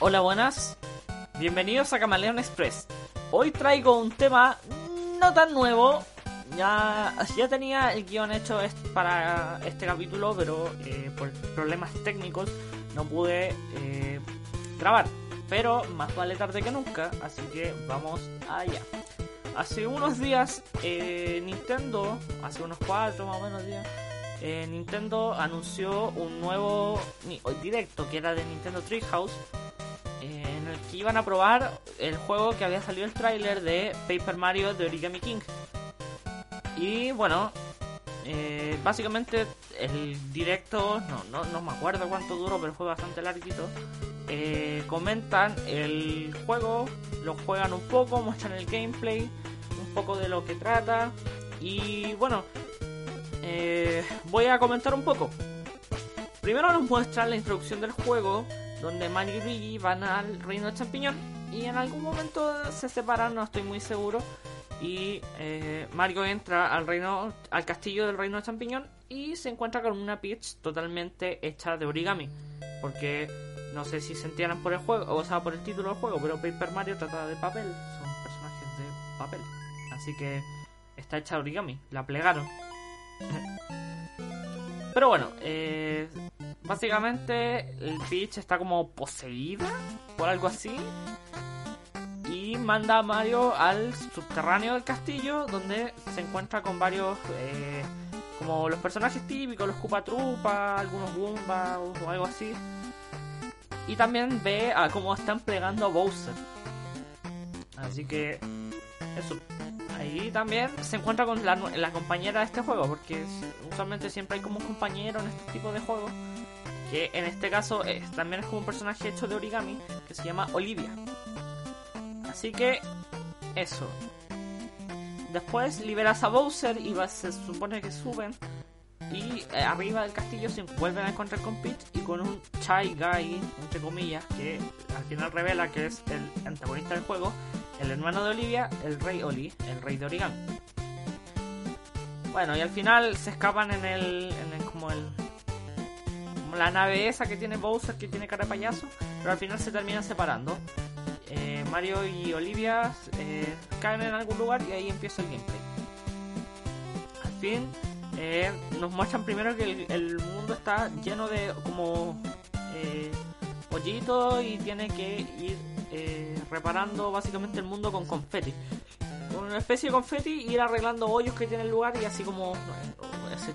Hola, buenas. Bienvenidos a Camaleón Express. Hoy traigo un tema no tan nuevo. Ya, ya tenía el guion hecho para este capítulo, pero eh, por problemas técnicos no pude eh, grabar. Pero más vale tarde que nunca, así que vamos allá. Hace unos días eh, Nintendo, hace unos cuatro más o menos días, Nintendo anunció un nuevo directo que era de Nintendo Treehouse que iban a probar el juego que había salido el tráiler de Paper Mario de Origami King. Y bueno, eh, básicamente el directo, no, no, me acuerdo cuánto duró, pero fue bastante larguito. Eh, comentan el juego, lo juegan un poco, muestran el gameplay, un poco de lo que trata. Y bueno, eh, voy a comentar un poco. Primero nos muestran la introducción del juego, donde Mario y Luigi van al reino de champiñón y en algún momento se separan, no estoy muy seguro. Y eh, Mario entra al reino, al castillo del reino de champiñón y se encuentra con una Peach totalmente hecha de origami. Porque no sé si se entiendan por el juego, o sea, por el título del juego, pero Paper Mario trata de papel, son personajes de papel. Así que está hecha de origami, la plegaron. Pero bueno, eh, básicamente el Peach está como poseída por algo así. Y manda a Mario al subterráneo del castillo donde se encuentra con varios... Eh, como los personajes típicos, los Trupa, algunos Goomba o algo así. Y también ve a cómo están plegando a Bowser. Así que eso ahí también se encuentra con la, compañera de este juego, porque usualmente siempre hay como un compañero en este tipo de juegos, que en este caso también es como un personaje hecho de origami, que se llama Olivia. Así que, eso. Después liberas a Bowser y se supone que suben. Y eh, arriba del castillo se vuelven a encontrar con Peach y con un Chai Guy, entre comillas, que al final revela que es el antagonista del juego, el hermano de Olivia, el rey Oli, el rey de origami. Bueno, y al final se escapan en el, en como el como la nave esa que tiene Bowser que tiene cara de payaso, pero al final se terminan separando. Eh, Mario y Olivia eh, caen en algún lugar y ahí empieza el gameplay. Al fin eh, nos muestran primero que el, mundo está lleno de como hoyitos y tiene que ir reparando básicamente el mundo con confeti. Con una especie de confeti ir arreglando hoyos que tiene el lugar y así como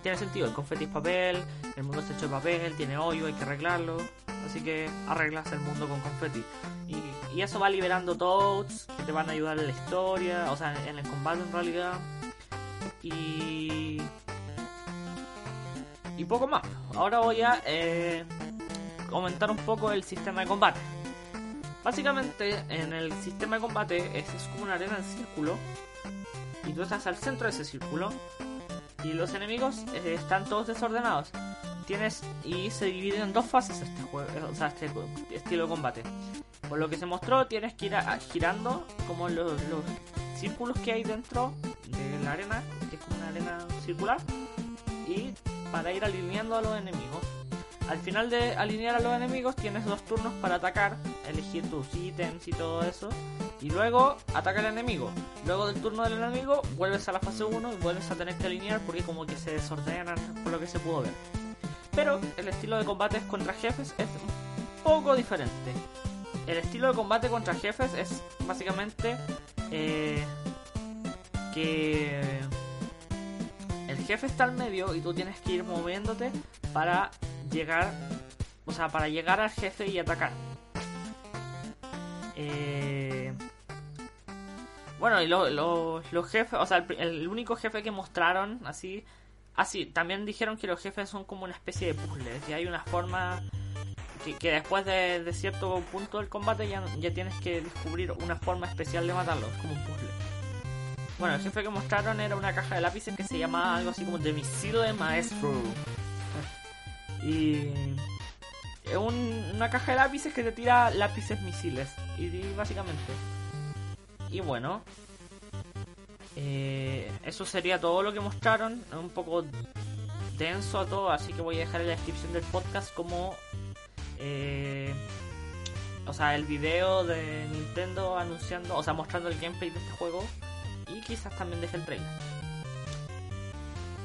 tiene sentido. El confeti es papel, el mundo está hecho de papel, tiene hoyo, hay que arreglarlo. Así que arreglas el mundo con confeti. Y, y eso va liberando toads que te van a ayudar en la historia, o sea, en el combate en realidad. Y. Y poco más. Ahora voy a eh, comentar un poco el sistema de combate. Básicamente, en el sistema de combate es, como una arena en círculo. Y tú estás al centro de ese círculo. Y los enemigos eh, están todos desordenados. Tienes. Y se divide en dos fases este juego. O sea, este estilo de combate. Por lo que se mostró, tienes que ir girando como los, los círculos que hay dentro de la arena, que es como una arena circular. Y para ir alineando a los enemigos. Al final de alinear a los enemigos tienes dos turnos para atacar, elegir tus ítems y todo eso. Y luego ataca al enemigo. Luego del turno del enemigo vuelves a la fase 1 y vuelves a tener que alinear porque como que se desordenan por lo que se pudo ver. Pero el estilo de combate contra jefes es un poco diferente. El estilo de combate contra jefes es básicamente eh, que el jefe está al medio y tú tienes que ir moviéndote para llegar, o sea, para llegar al jefe y atacar. Eh, Bueno, y lo- lo- los jefes, o sea, el, el único jefe que mostraron, así, así, también dijeron que los jefes son como una especie de puzzles, y hay una forma que, que después de, de cierto punto del combate ya, ya tienes que descubrir una forma especial de matarlos, como un puzzle. Bueno, el jefe que mostraron era una caja de lápices que se llamaba algo así como The Missile Maestro. Y es un- una caja de lápices que te tira lápices misiles. Y, básicamente. Y bueno. eh, eso sería todo lo que mostraron. Un poco denso a todo, así que voy a dejar en la descripción del podcast como... eh, o sea, el video de Nintendo anunciando, o sea, mostrando el gameplay de este juego. Y quizás también deje el trailer.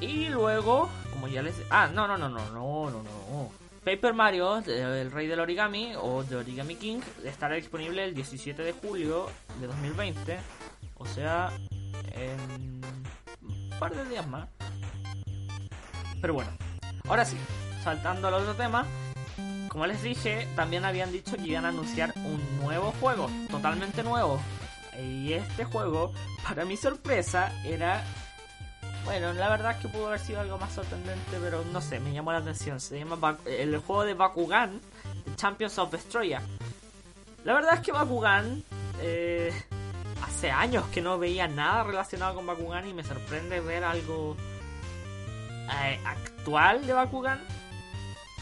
Y luego, como ya les... Ah, no, no, no, no, no, no, no. Paper Mario, el rey del origami, o The Origami King, estará disponible el 17 de julio de 2020. O sea, en un par de días más. Pero bueno, ahora sí, saltando al otro tema. Como les dije, también habían dicho que iban a anunciar un nuevo juego, totalmente nuevo. Y este juego, para mi sorpresa, era bueno, la verdad es que pudo haber sido algo más sorprendente, pero no sé, me llamó la atención. Se llama Bak- el juego de Bakugan, Champions of Destroya. La verdad es que Bakugan, eh, hace años que no veía nada relacionado con Bakugan y me sorprende ver algo eh, actual de Bakugan.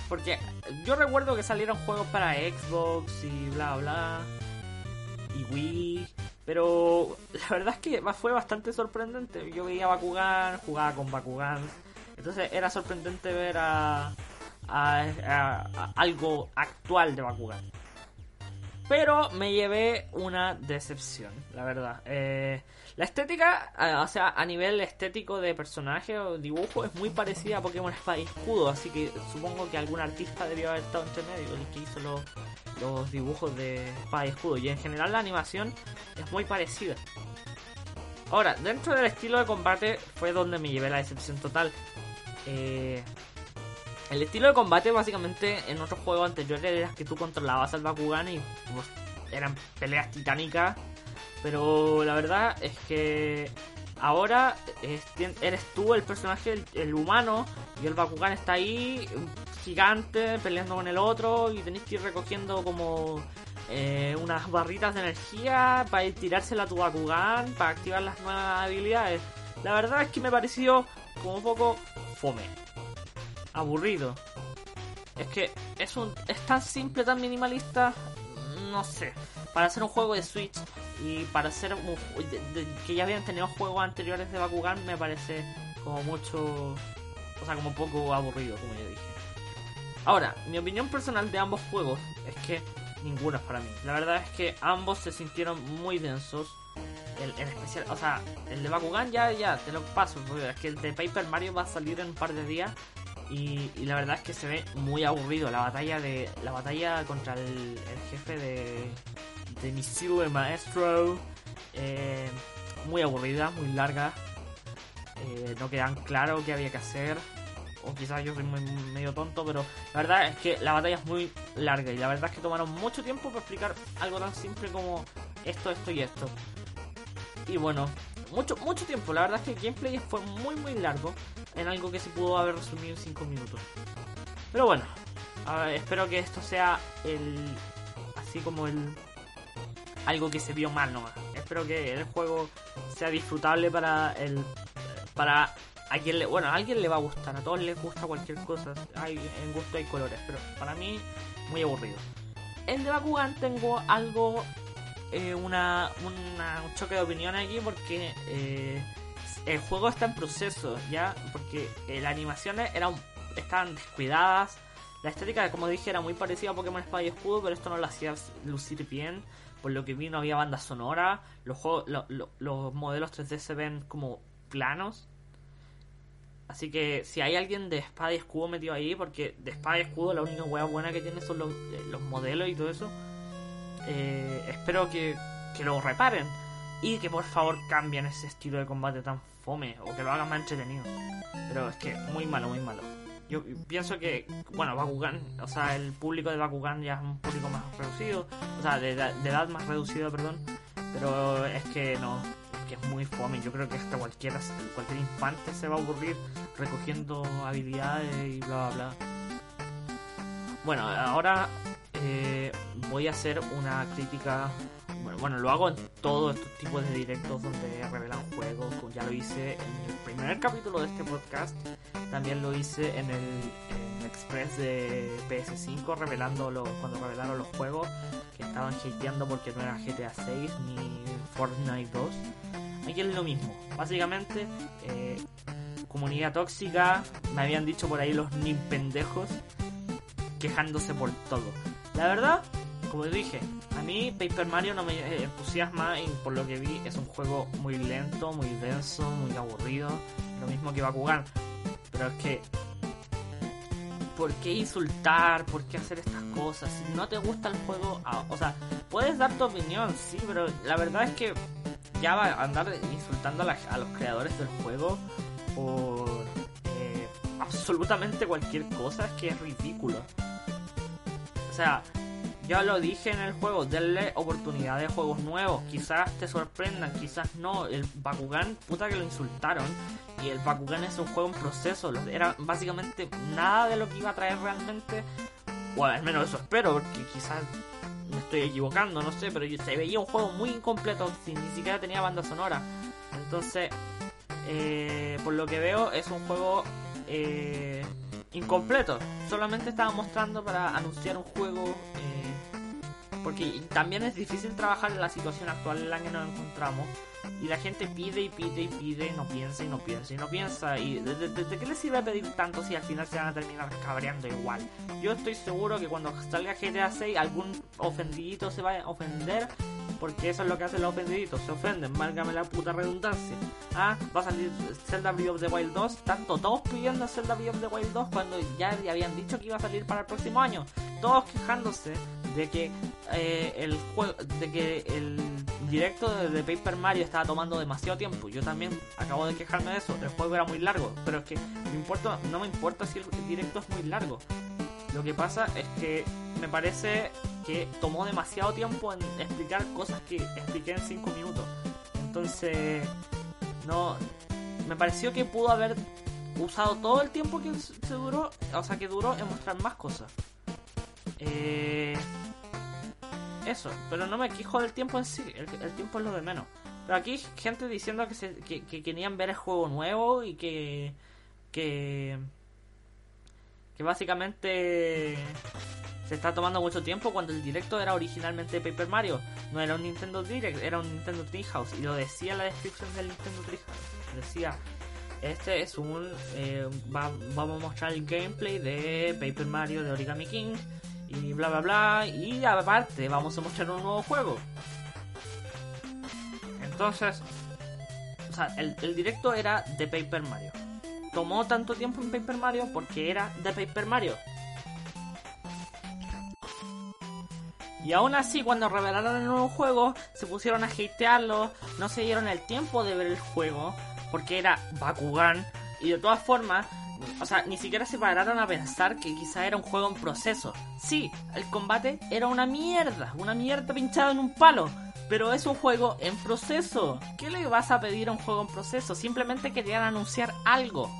Porque yo recuerdo que salieron juegos para Xbox y bla bla. Y Wii. Pero la verdad es que fue bastante sorprendente. Yo veía Bakugan, jugaba con Bakugan. Entonces era sorprendente ver a, a- a- a algo actual de Bakugan. Pero me llevé una decepción, la verdad. Eh, la estética, eh, o sea, a nivel estético de personaje o dibujo, es muy parecida a Pokémon Espada y Escudo. Así que supongo que algún artista debió haber estado entre medio, el que hizo los, los dibujos de Espada y Escudo. Y en general la animación es muy parecida. Ahora, dentro del estilo de combate fue donde me llevé la decepción total. Eh, el estilo de combate básicamente en otros juegos anteriores era que tú controlabas al Bakugan y eran peleas titánicas. Pero la verdad es que ahora eres tú el personaje, el, humano, y el Bakugan está ahí, gigante, peleando con el otro, y tenéis que ir recogiendo como eh, unas barritas de energía para ir tirársela a tu Bakugan, para activar las nuevas habilidades. La verdad es que me pareció como un poco fome, aburrido. Es que es un es tan simple, tan minimalista, no sé. Para hacer un juego de Switch y para hacer un de- que ya habían tenido juegos anteriores de Bakugan me parece como mucho, o sea, como poco aburrido, como ya dije. Ahora, mi opinión personal de ambos juegos es que ninguno es para mí. La verdad es que ambos se sintieron muy densos. El, especial, o sea, el de Bakugan ya, ya, te lo paso, es que el de Paper Mario va a salir en un par de días y, la verdad es que se ve muy aburrido. La batalla de la batalla contra el, el jefe de de Missile Maestro eh, muy aburrida muy larga. Eh, no quedan claro qué había que hacer. O quizás yo soy muy, medio tonto pero la verdad es que la batalla es muy larga y la verdad es que tomaron mucho tiempo para explicar algo tan simple como esto esto y esto. Y bueno mucho mucho tiempo. La verdad es que el gameplay fue muy muy largo en algo que se pudo haber resumido en 5 minutos. Pero bueno, espero que esto sea el. así como el. algo que se vio mal nomás. Espero que el juego sea disfrutable para el. para. a le. bueno, a alguien le va a gustar, a todos les gusta cualquier cosa. Hay, en gusto hay colores, pero para mí, muy aburrido. El de Bakugan tengo algo. eh, una, una- un choque de opinión aquí porque. eh, el juego está en proceso, ¿ya? Porque eh, las animaciones eran, estaban descuidadas. La estética, como dije, era muy parecida a Pokémon Espada y Escudo, pero esto no lo hacía lucir bien. Por lo que vi, no había banda sonora. Los, juegos, lo- lo- los modelos 3D se ven como planos. Así que si hay alguien de Espada y Escudo metido ahí, porque de Espada y Escudo la única hueá buena que tiene son los, eh, los modelos y todo eso. eh, espero que, que lo reparen. Y que por favor cambien ese estilo de combate tan fome o que lo hagan más entretenido. Pero es que muy malo, muy malo. Yo pienso que, bueno, Bakugan, o sea, el público de Bakugan ya es un público más reducido, o sea, de, de edad más reducida, perdón. Pero es que no, que es muy fome. Yo creo que hasta cualquiera, cualquier infante se va a aburrir recogiendo habilidades y bla bla bla. Bueno, ahora eh, voy a hacer una crítica. Bueno, lo hago en todos estos tipos de directos donde revelan juegos. como Ya lo hice en el primer capítulo de este podcast. También lo hice en el, Express de PS5, revelando los, cuando revelaron los juegos que estaban hateando porque no era GTA 6 ni Fortnite 2. Aquí es lo mismo. Básicamente, eh, comunidad tóxica. Me habían dicho por ahí los pendejos quejándose por todo. La verdad, como dije, a mí Paper Mario no me entusiasma y por lo que vi es un juego muy lento, muy denso, muy aburrido. Lo mismo que Bakugan. Pero es que... ¿Por qué insultar? ¿Por qué hacer estas cosas? Si no te gusta el juego... ah, o sea, puedes dar tu opinión, sí, pero la verdad es que ya va a andar insultando a los creadores del juego por eh, absolutamente cualquier cosa es que es ridículo. O sea, ya lo dije en el juego, denle oportunidad de juegos nuevos, quizás te sorprendan, quizás no. El Bakugan, puta que lo insultaron, y el Bakugan es un juego en proceso, era básicamente nada de lo que iba a traer realmente, o al menos eso espero, porque quizás me estoy equivocando, no sé, pero se veía un juego muy incompleto, sin ni siquiera tenía banda sonora. Entonces, eh, por lo que veo, es un juego eh, incompleto. Solamente estaba mostrando para anunciar un juego. eh, porque también es difícil trabajar en la situación actual en la que nos encontramos. Y la gente pide y pide y pide, y no piensa y no piensa y no piensa. ¿Y de, de- de- de qué les sirve pedir tanto si al final se van a terminar cabreando igual? Yo estoy seguro que cuando salga GTA 6 algún ofendidito se va a ofender. Porque eso es lo que hacen los ofendiditos, se ofenden, válgame la puta redundancia. Ah, va a salir Zelda Breath of the Wild 2, tanto todos pidiendo Zelda Breath of the Wild 2 cuando ya habían dicho que iba a salir para el próximo año. Todos quejándose de que eh, el juego, de que el directo de, Paper Mario estaba tomando demasiado tiempo. Yo también acabo de quejarme de eso. El juego era muy largo, pero es que me importa, no me importa si el directo es muy largo. Lo que pasa es que me parece que tomó demasiado tiempo en explicar cosas que expliqué en 5 minutos. Entonces, no. Me pareció que pudo haber usado todo el tiempo que se duró, o sea, que duró en mostrar más cosas. Eh, eso, pero no me quejo del tiempo en sí, el, el tiempo es lo de menos. Pero aquí gente diciendo que, se, que, que querían ver el juego nuevo y que. que. que básicamente se está tomando mucho tiempo cuando el directo era originalmente Paper Mario. No era un Nintendo Direct, era un Nintendo Treehouse. Y lo decía en la descripción del Nintendo Treehouse. Decía, este es un... eh, va- vamos a mostrar el gameplay de Paper Mario de Origami King. Y bla bla bla. Y aparte vamos a mostrar un nuevo juego. Entonces... O sea, el, el directo era de Paper Mario. Tomó tanto tiempo en Paper Mario porque era de Paper Mario. Y aún así, cuando revelaron el nuevo juego, se pusieron a hatearlo, no se dieron el tiempo de ver el juego, porque era Bakugan, y de todas formas, o sea, ni siquiera se pararon a pensar que quizá era un juego en proceso. Sí, el combate era una mierda, una mierda pinchada en un palo, pero es un juego en proceso. ¿Qué le vas a pedir a un juego en proceso? Simplemente querían anunciar algo.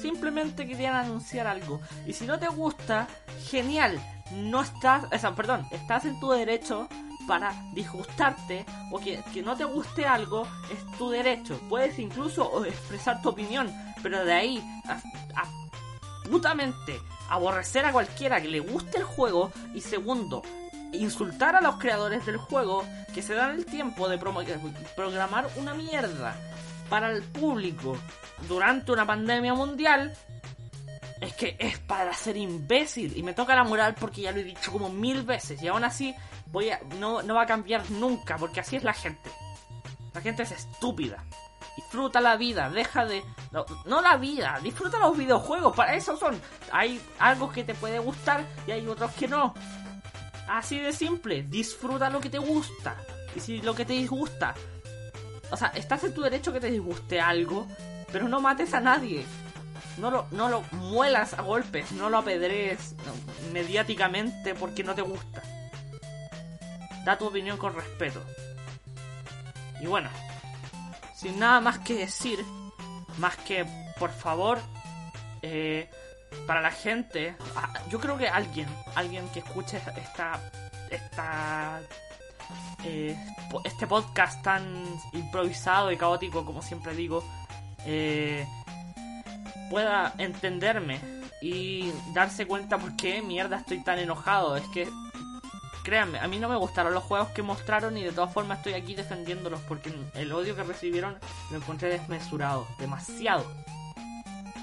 Simplemente querían anunciar algo. Y si no te gusta, genial. No estás, o sea, perdón, estás en tu derecho para disgustarte o que, que no te guste algo, es tu derecho. Puedes incluso expresar tu opinión, pero de ahí a, a putamente aborrecer a cualquiera que le guste el juego y segundo, insultar a los creadores del juego que se dan el tiempo de promo- programar una mierda para el público durante una pandemia mundial es que es para ser imbécil. Y me toca la moral porque ya lo he dicho como mil veces. Y aún así voy a no, no va a cambiar nunca porque así es la gente. La gente es estúpida disfruta la vida deja de no, la vida disfruta los videojuegos para eso son hay algo que te puede gustar y hay otros que no así de simple disfruta lo que te gusta y si lo que te disgusta o sea, estás en tu derecho que te disguste algo, pero no mates a nadie. No lo, no lo muelas a golpes, no lo apedrees mediáticamente porque no te gusta. Da tu opinión con respeto. Y bueno, sin nada más que decir, más que, por favor, eh, para la gente, ah, yo creo que alguien, alguien que escuche esta, esta, eh, este podcast tan improvisado y caótico, como siempre digo, eh, pueda entenderme y darse cuenta por qué mierda estoy tan enojado. Es que, créanme, a mí no me gustaron los juegos que mostraron y de todas formas estoy aquí defendiéndolos porque el odio que recibieron lo encontré desmesurado, demasiado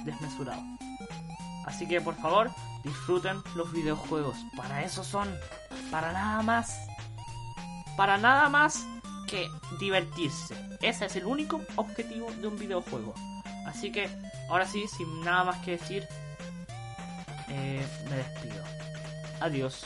desmesurado. Así que por favor, disfruten los videojuegos. Para eso son. Para nada más. Para nada más que divertirse. Ese es el único objetivo de un videojuego. Así que, ahora sí, sin nada más que decir, eh, me despido. Adiós.